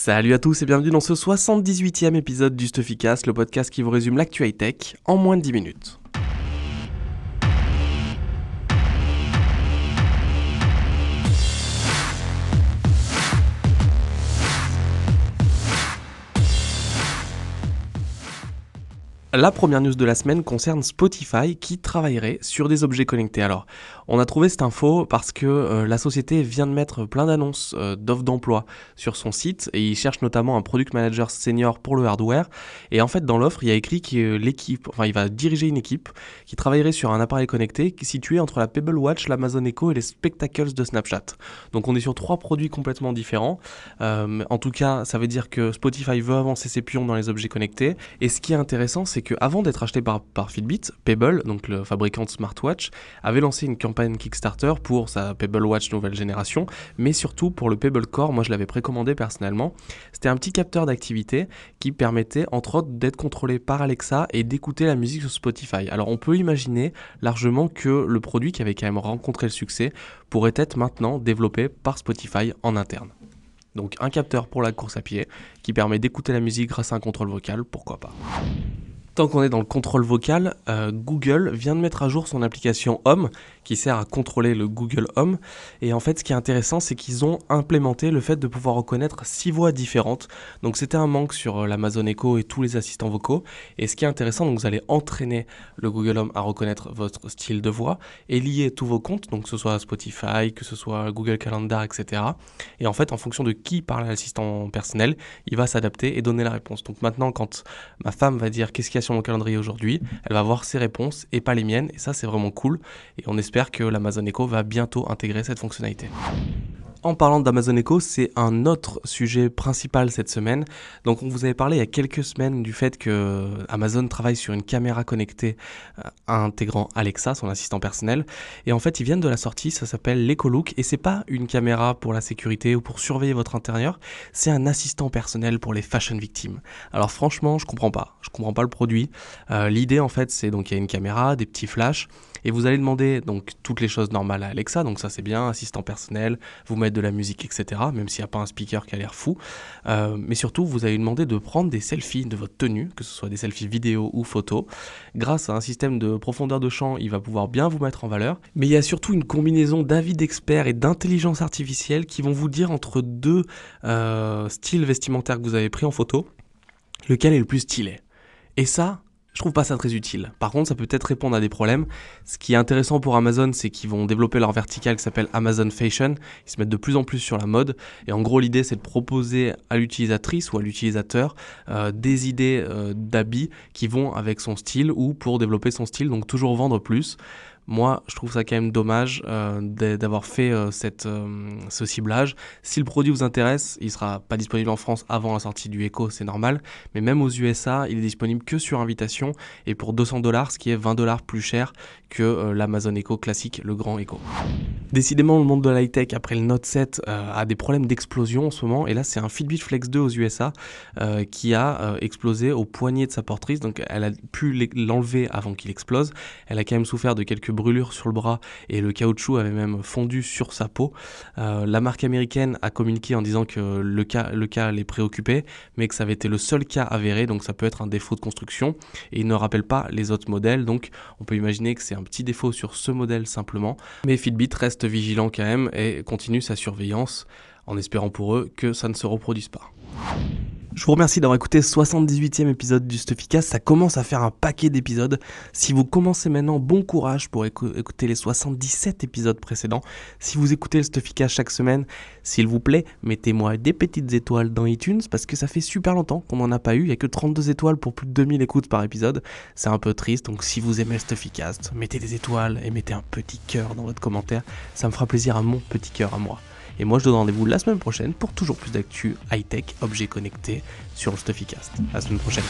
Salut à tous et bienvenue dans ce 78e épisode du Stuffycast, le podcast qui vous résume l'actu high-tech en moins de 10 minutes. La première news de la semaine concerne Spotify qui travaillerait sur des objets connectés. Alors, on a trouvé cette info parce que euh, la société vient de mettre plein d'annonces euh, d'offres d'emploi sur son site et il cherche notamment un product manager senior pour le hardware. Et en fait, dans l'offre, il y a écrit que l'équipe, enfin, il va diriger une équipe qui travaillerait sur un appareil connecté situé entre la Pebble Watch, l'Amazon Echo et les Spectacles de Snapchat. Donc, on est sur trois produits complètement différents. Euh, en tout cas, ça veut dire que Spotify veut avancer ses pions dans les objets connectés. Et ce qui est intéressant, c'est que avant d'être acheté par, par Fitbit, Pebble, donc le fabricant de smartwatch, avait lancé une campagne Kickstarter pour sa Pebble Watch nouvelle génération, mais surtout pour le Pebble Core. Moi, je l'avais précommandé personnellement. C'était un petit capteur d'activité qui permettait, entre autres, d'être contrôlé par Alexa et d'écouter la musique sur Spotify. Alors, on peut imaginer largement que le produit qui avait quand même rencontré le succès pourrait être maintenant développé par Spotify en interne. Donc un capteur pour la course à pied qui permet d'écouter la musique grâce à un contrôle vocal, pourquoi pas. Tant qu'on est dans le contrôle vocal, euh, Google vient de mettre à jour son application Home qui sert à contrôler le Google Home. Et en fait, ce qui est intéressant, c'est qu'ils ont implémenté le fait de pouvoir reconnaître six voix différentes. Donc c'était un manque sur euh, l'Amazon Echo et tous les assistants vocaux. Et ce qui est intéressant, donc vous allez entraîner le Google Home à reconnaître votre style de voix et lier tous vos comptes, donc que ce soit Spotify, que ce soit Google Calendar, etc. Et en fait, en fonction de qui parle l'assistant personnel, il va s'adapter et donner la réponse. Donc maintenant, quand ma femme va dire qu'est-ce qu'il y a mon calendrier aujourd'hui, elle va voir ses réponses et pas les miennes. Et ça, c'est vraiment cool. Et on espère que l'Amazon Echo va bientôt intégrer cette fonctionnalité. En parlant d'Amazon Echo, c'est un autre sujet principal cette semaine. Donc, on vous avait parlé il y a quelques semaines du fait que Amazon travaille sur une caméra connectée euh, intégrant Alexa, son assistant personnel. Et en fait, ils viennent de la sortie, ça s'appelle l'EcoLook. Et c'est pas une caméra pour la sécurité ou pour surveiller votre intérieur, c'est un assistant personnel pour les fashion victimes. Alors, franchement, je comprends pas. Je comprends pas le produit. Euh, l'idée, en fait, c'est donc il y a une caméra, des petits flashs. Et vous allez demander donc toutes les choses normales à Alexa, donc ça c'est bien, assistant personnel, vous mettre de la musique, etc. Même s'il n'y a pas un speaker qui a l'air fou. Euh, mais surtout, vous allez demander de prendre des selfies de votre tenue, que ce soit des selfies vidéo ou photo. Grâce à un système de profondeur de champ, il va pouvoir bien vous mettre en valeur. Mais il y a surtout une combinaison d'avis d'experts et d'intelligence artificielle qui vont vous dire entre deux euh, styles vestimentaires que vous avez pris en photo, lequel est le plus stylé. Et ça, je trouve pas ça très utile. Par contre, ça peut peut-être répondre à des problèmes. Ce qui est intéressant pour Amazon, c'est qu'ils vont développer leur vertical qui s'appelle Amazon Fashion. Ils se mettent de plus en plus sur la mode. Et en gros, l'idée, c'est de proposer à l'utilisatrice ou à l'utilisateur euh, des idées euh, d'habits qui vont avec son style ou pour développer son style. Donc toujours vendre plus. Moi, je trouve ça quand même dommage euh, d'avoir fait euh, cette, euh, ce ciblage. Si le produit vous intéresse, il sera pas disponible en France avant la sortie du Echo, c'est normal. Mais même aux USA, il est disponible que sur invitation et pour 200 dollars, ce qui est 20 dollars plus cher que l'Amazon Echo classique, le grand Echo. Décidément, le monde de l'high-tech, après le Note 7, a des problèmes d'explosion en ce moment. Et là, c'est un Fitbit Flex 2 aux USA qui a explosé au poignet de sa portrice. Donc, elle a pu l'enlever avant qu'il explose. Elle a quand même souffert de quelques brûlure sur le bras et le caoutchouc avait même fondu sur sa peau. Euh, la marque américaine a communiqué en disant que le cas, le cas les préoccupait, mais que ça avait été le seul cas avéré, donc ça peut être un défaut de construction. Et il ne rappelle pas les autres modèles, donc on peut imaginer que c'est un petit défaut sur ce modèle simplement. Mais Fitbit reste vigilant quand même et continue sa surveillance en espérant pour eux que ça ne se reproduise pas. Je vous remercie d'avoir écouté ce 78e épisode du Stuffycast. Ça commence à faire un paquet d'épisodes. Si vous commencez maintenant, bon courage pour écouter les 77 épisodes précédents. Si vous écoutez le Stuffycast chaque semaine, s'il vous plaît, mettez-moi des petites étoiles dans iTunes parce que ça fait super longtemps qu'on n'en a pas eu. Il n'y a que 32 étoiles pour plus de 2000 écoutes par épisode. C'est un peu triste. Donc si vous aimez le Stuffycast, mettez des étoiles et mettez un petit cœur dans votre commentaire. Ça me fera plaisir à mon petit cœur à moi. Et moi, je donne rendez-vous la semaine prochaine pour toujours plus d'actu high-tech, objets connectés sur le Stuffycast. À la semaine prochaine.